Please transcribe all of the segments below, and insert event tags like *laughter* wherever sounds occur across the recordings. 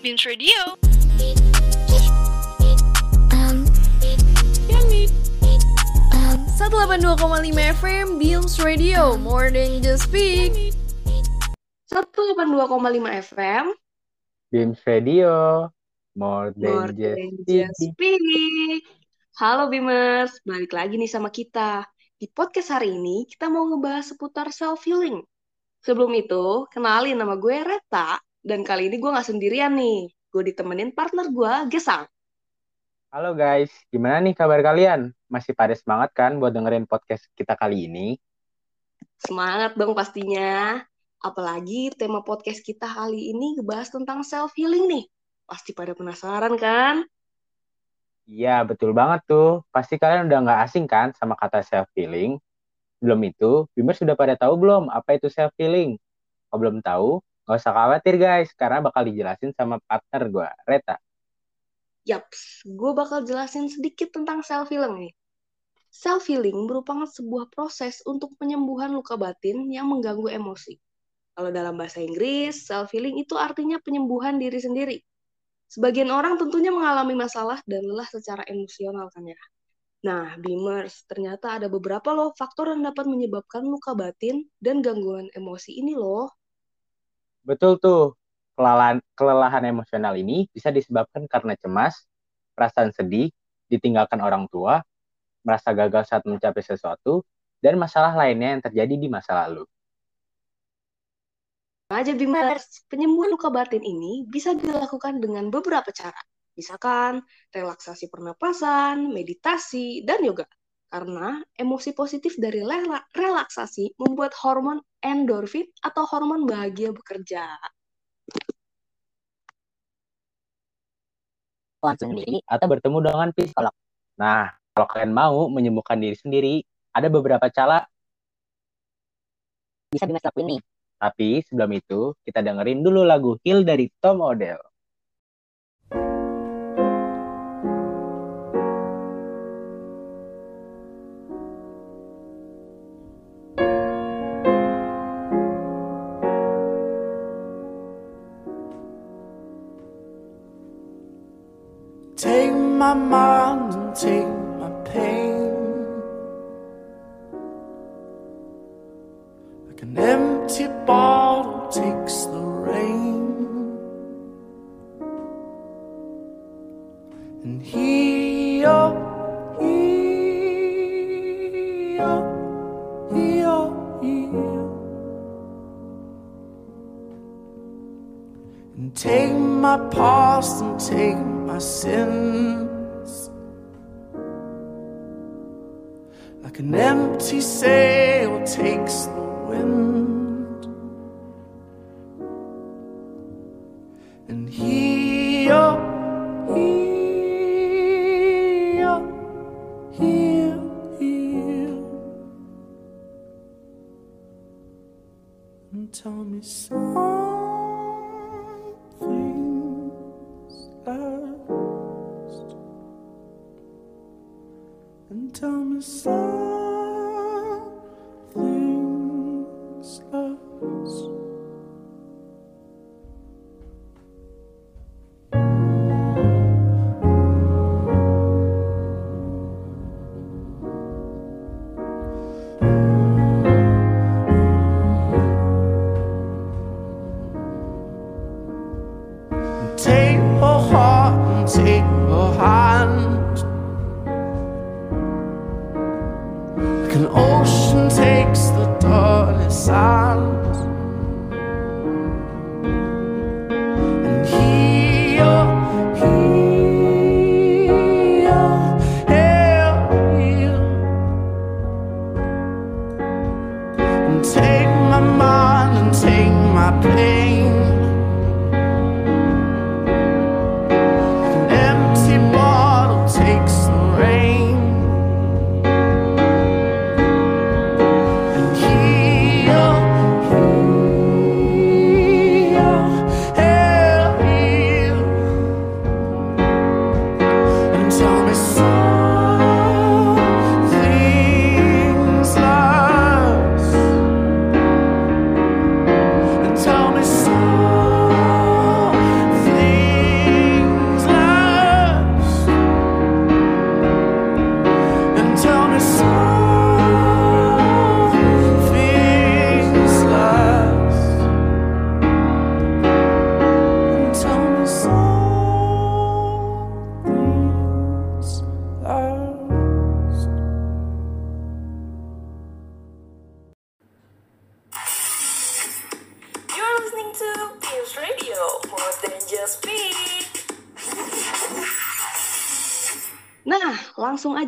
Beams Radio. Satu delapan dua koma lima FM Beams Radio, more than just speak. 182,5 FM Beams Radio, more than More just than just speak. Halo Bimers, balik lagi nih sama kita. Di podcast hari ini kita mau ngebahas seputar self healing. Sebelum itu, kenalin nama gue Reta dan kali ini gue nggak sendirian nih. Gue ditemenin partner gue, Gesang. Halo guys, gimana nih kabar kalian? Masih pada semangat kan buat dengerin podcast kita kali ini? Semangat dong pastinya. Apalagi tema podcast kita kali ini ngebahas tentang self healing nih. Pasti pada penasaran kan? Iya, betul banget tuh. Pasti kalian udah nggak asing kan sama kata self-healing? Belum itu, Bimers sudah pada tahu belum apa itu self-healing? Kalau belum tahu, nggak usah khawatir guys, karena bakal dijelasin sama partner gue, Reta. Yaps, gue bakal jelasin sedikit tentang self-healing nih. Self-healing merupakan sebuah proses untuk penyembuhan luka batin yang mengganggu emosi. Kalau dalam bahasa Inggris, self-healing itu artinya penyembuhan diri sendiri. Sebagian orang tentunya mengalami masalah dan lelah secara emosional kan ya. Nah, Beamers, ternyata ada beberapa loh faktor yang dapat menyebabkan luka batin dan gangguan emosi ini loh. Betul tuh, kelelahan, kelelahan emosional ini bisa disebabkan karena cemas, perasaan sedih, ditinggalkan orang tua, merasa gagal saat mencapai sesuatu, dan masalah lainnya yang terjadi di masa lalu. aja Bimers, penyembuhan luka batin ini bisa dilakukan dengan beberapa cara. Misalkan relaksasi pernapasan, meditasi, dan yoga. Karena emosi positif dari rela- relaksasi membuat hormon endorfin atau hormon bahagia bekerja. langsung sendiri atau bertemu dengan psikolog. Nah, kalau kalian mau menyembuhkan diri sendiri, ada beberapa cara. bisa Bimas lakuin nih. Tapi sebelum itu, kita dengerin dulu lagu Heal dari Tom Odell. My mind and take my pain. Like an empty bottle takes the rain. And heal, heal, heal, heal. And take my past and take my sins an empty sail takes the wind. And heal, oh, heal, oh, heal, heal And tell me something's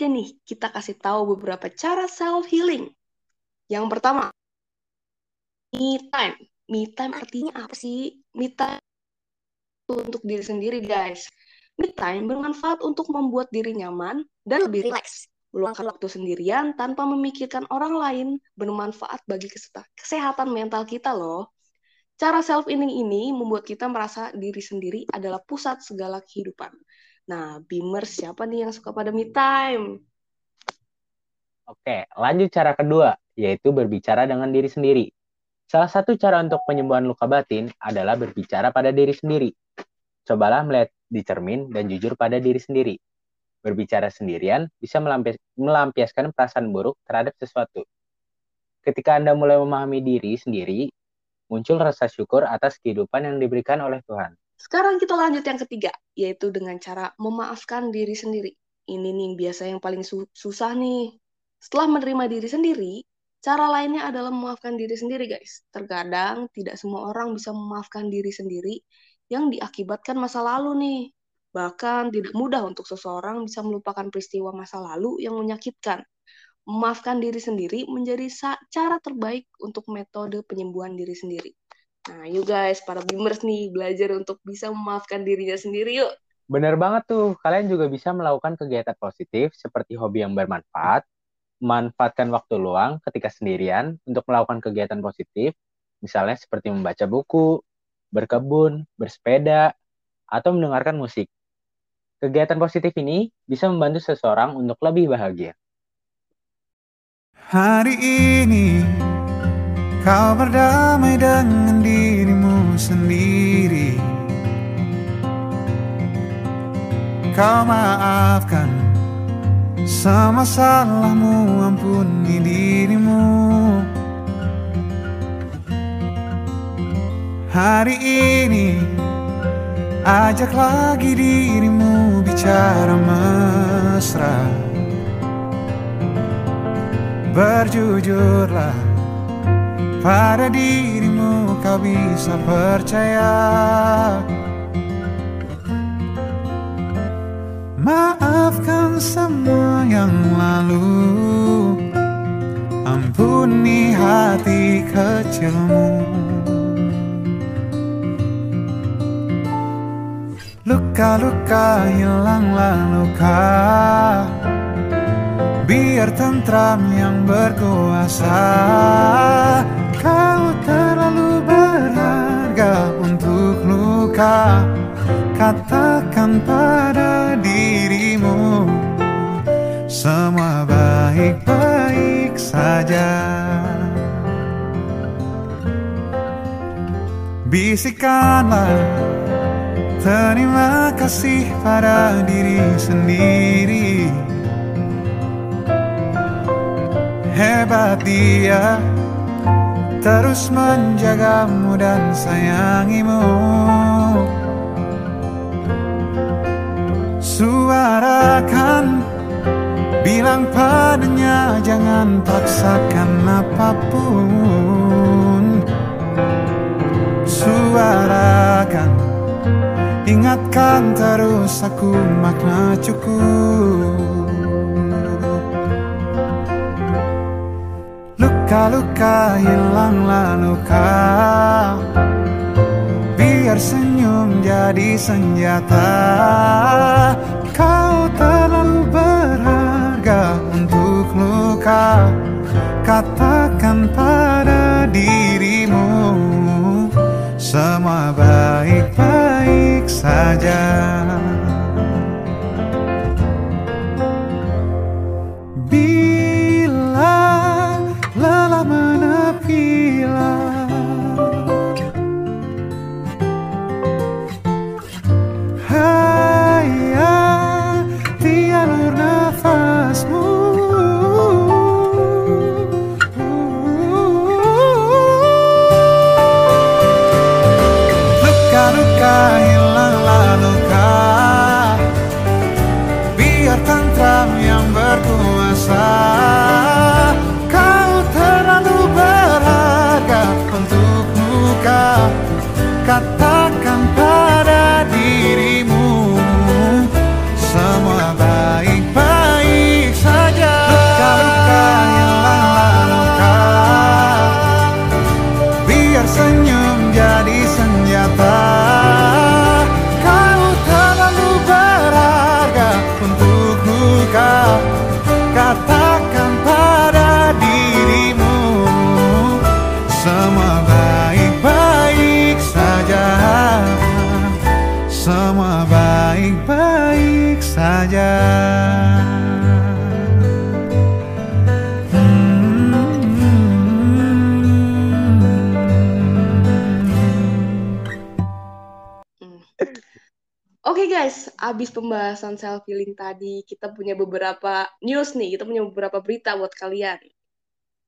aja nih kita kasih tahu beberapa cara self healing. Yang pertama, me time. Me time artinya apa sih? Me time untuk diri sendiri, guys. Me time bermanfaat untuk membuat diri nyaman dan lebih rileks. Meluangkan waktu sendirian tanpa memikirkan orang lain bermanfaat bagi kesehatan mental kita loh. Cara self healing ini membuat kita merasa diri sendiri adalah pusat segala kehidupan. Nah, Beamer siapa nih yang suka pada me time? Oke, lanjut cara kedua, yaitu berbicara dengan diri sendiri. Salah satu cara untuk penyembuhan luka batin adalah berbicara pada diri sendiri. Cobalah melihat di cermin dan jujur pada diri sendiri. Berbicara sendirian bisa melampiaskan perasaan buruk terhadap sesuatu. Ketika Anda mulai memahami diri sendiri, muncul rasa syukur atas kehidupan yang diberikan oleh Tuhan. Sekarang kita lanjut yang ketiga, yaitu dengan cara memaafkan diri sendiri. Ini nih biasa yang paling su susah nih. Setelah menerima diri sendiri, cara lainnya adalah memaafkan diri sendiri, guys. Terkadang tidak semua orang bisa memaafkan diri sendiri yang diakibatkan masa lalu nih. Bahkan tidak mudah untuk seseorang bisa melupakan peristiwa masa lalu yang menyakitkan memaafkan diri sendiri menjadi cara terbaik untuk metode penyembuhan diri sendiri. Nah, yuk guys, para bimbers nih, belajar untuk bisa memaafkan dirinya sendiri yuk. Bener banget tuh, kalian juga bisa melakukan kegiatan positif seperti hobi yang bermanfaat, memanfaatkan waktu luang ketika sendirian untuk melakukan kegiatan positif, misalnya seperti membaca buku, berkebun, bersepeda, atau mendengarkan musik. Kegiatan positif ini bisa membantu seseorang untuk lebih bahagia. Hari ini kau berdamai dengan dirimu sendiri. Kau maafkan sama salahmu ampuni dirimu. Hari ini ajak lagi dirimu bicara mesra. Berjujurlah pada dirimu kau bisa percaya. Maafkan semua yang lalu. Ampuni hati kecilmu. Luka-luka hilanglah luka Biar tentram yang berkuasa Katakan pada dirimu Semua baik-baik saja. Bisikanlah Terima kasih pada diri sendiri. Hebat dia Terus menjagamu dan sayangimu Suarakan Bilang padanya jangan paksakan apa pun. Suarakan Ingatkan terus aku makna cukup. Luka-luka hilanglah luka Biar senyum jadi senjata Kau terlalu berharga untuk luka. Katakan pada dirimu Semua baik-baik saja abis pembahasan self healing tadi, kita punya beberapa news nih, kita punya beberapa berita buat kalian.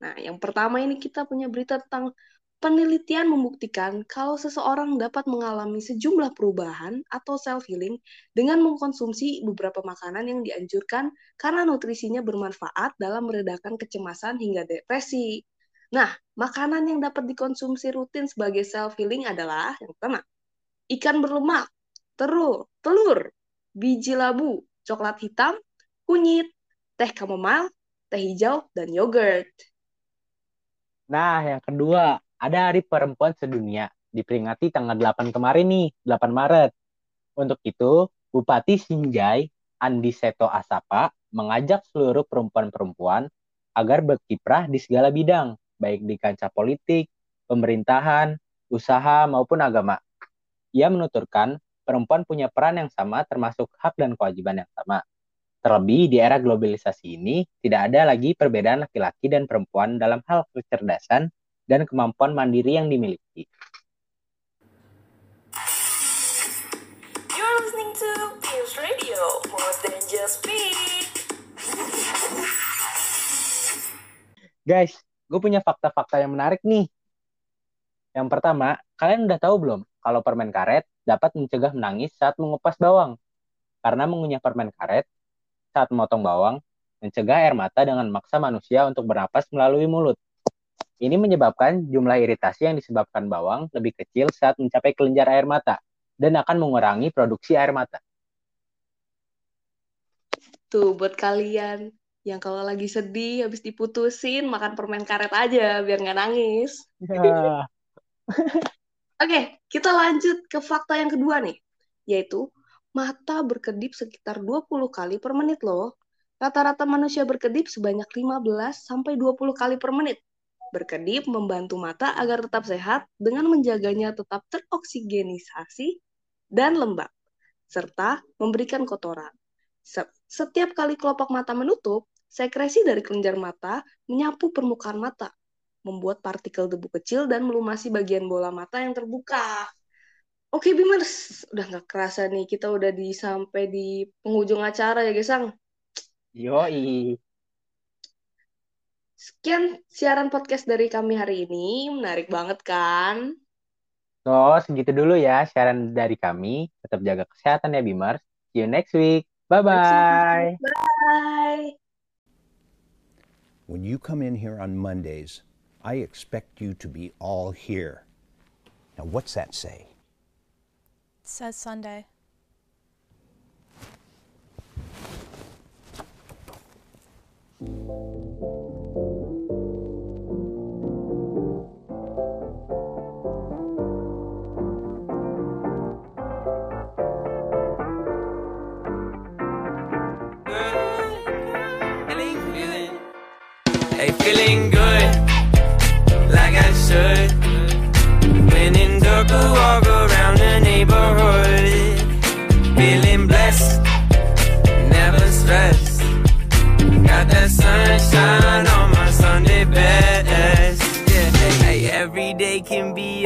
Nah, yang pertama ini kita punya berita tentang penelitian membuktikan kalau seseorang dapat mengalami sejumlah perubahan atau self healing dengan mengkonsumsi beberapa makanan yang dianjurkan karena nutrisinya bermanfaat dalam meredakan kecemasan hingga depresi. Nah, makanan yang dapat dikonsumsi rutin sebagai self healing adalah yang pertama, ikan berlemak, telur, telur, biji labu, coklat hitam, kunyit, teh chamomile, teh hijau, dan yogurt. Nah, yang kedua, ada Hari Perempuan Sedunia. Diperingati tanggal 8 kemarin nih, 8 Maret. Untuk itu, Bupati Sinjai, Andi Seto Asapa, mengajak seluruh perempuan-perempuan agar berkiprah di segala bidang, baik di kancah politik, pemerintahan, usaha, maupun agama. Ia menuturkan, perempuan punya peran yang sama termasuk hak dan kewajiban yang sama. Terlebih di era globalisasi ini, tidak ada lagi perbedaan laki-laki dan perempuan dalam hal kecerdasan dan kemampuan mandiri yang dimiliki. You're listening to Fuse Radio, more than just speak. Guys, gue punya fakta-fakta yang menarik nih. Yang pertama, kalian udah tahu belum kalau permen karet dapat mencegah menangis saat mengupas bawang? Karena mengunyah permen karet saat memotong bawang mencegah air mata dengan maksa manusia untuk bernapas melalui mulut. Ini menyebabkan jumlah iritasi yang disebabkan bawang lebih kecil saat mencapai kelenjar air mata dan akan mengurangi produksi air mata. Tuh, buat kalian yang kalau lagi sedih, habis diputusin, makan permen karet aja biar nggak nangis. Ya. *laughs* Oke, kita lanjut ke fakta yang kedua nih, yaitu mata berkedip sekitar 20 kali per menit loh. Rata-rata manusia berkedip sebanyak 15 sampai 20 kali per menit. Berkedip membantu mata agar tetap sehat dengan menjaganya tetap teroksigenisasi dan lembab, serta memberikan kotoran. Se- Setiap kali kelopak mata menutup, sekresi dari kelenjar mata menyapu permukaan mata, membuat partikel debu kecil dan melumasi bagian bola mata yang terbuka. Oke Bimers, udah nggak kerasa nih kita udah di sampai di penghujung acara ya Gesang. Yoi. Sekian siaran podcast dari kami hari ini, menarik banget kan? So, segitu dulu ya siaran dari kami. Tetap jaga kesehatan ya, Bimers. See you next week. Bye-bye. Bye. When you come in here on Mondays, I expect you to be all here. Now, what's that say? It says Sunday.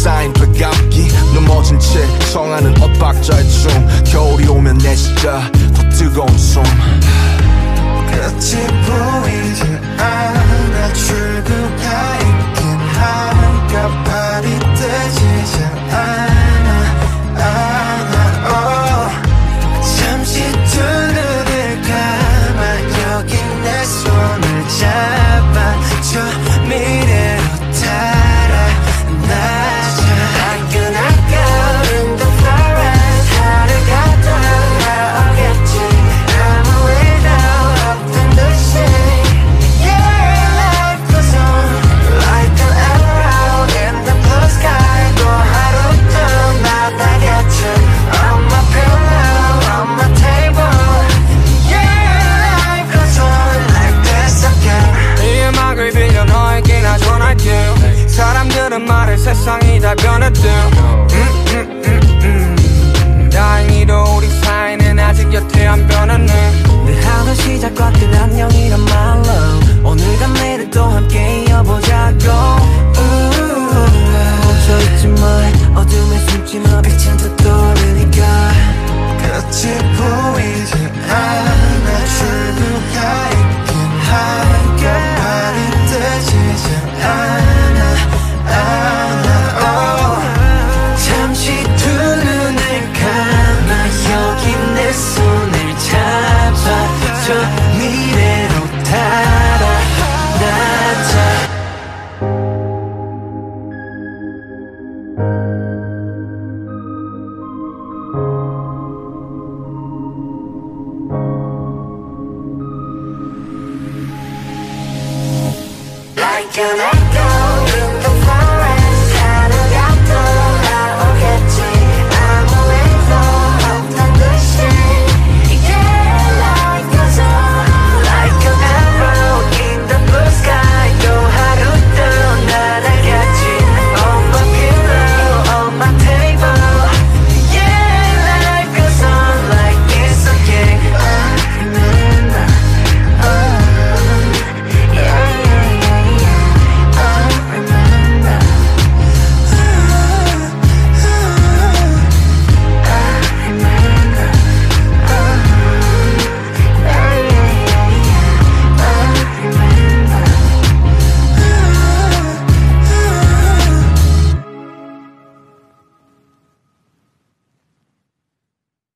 sign.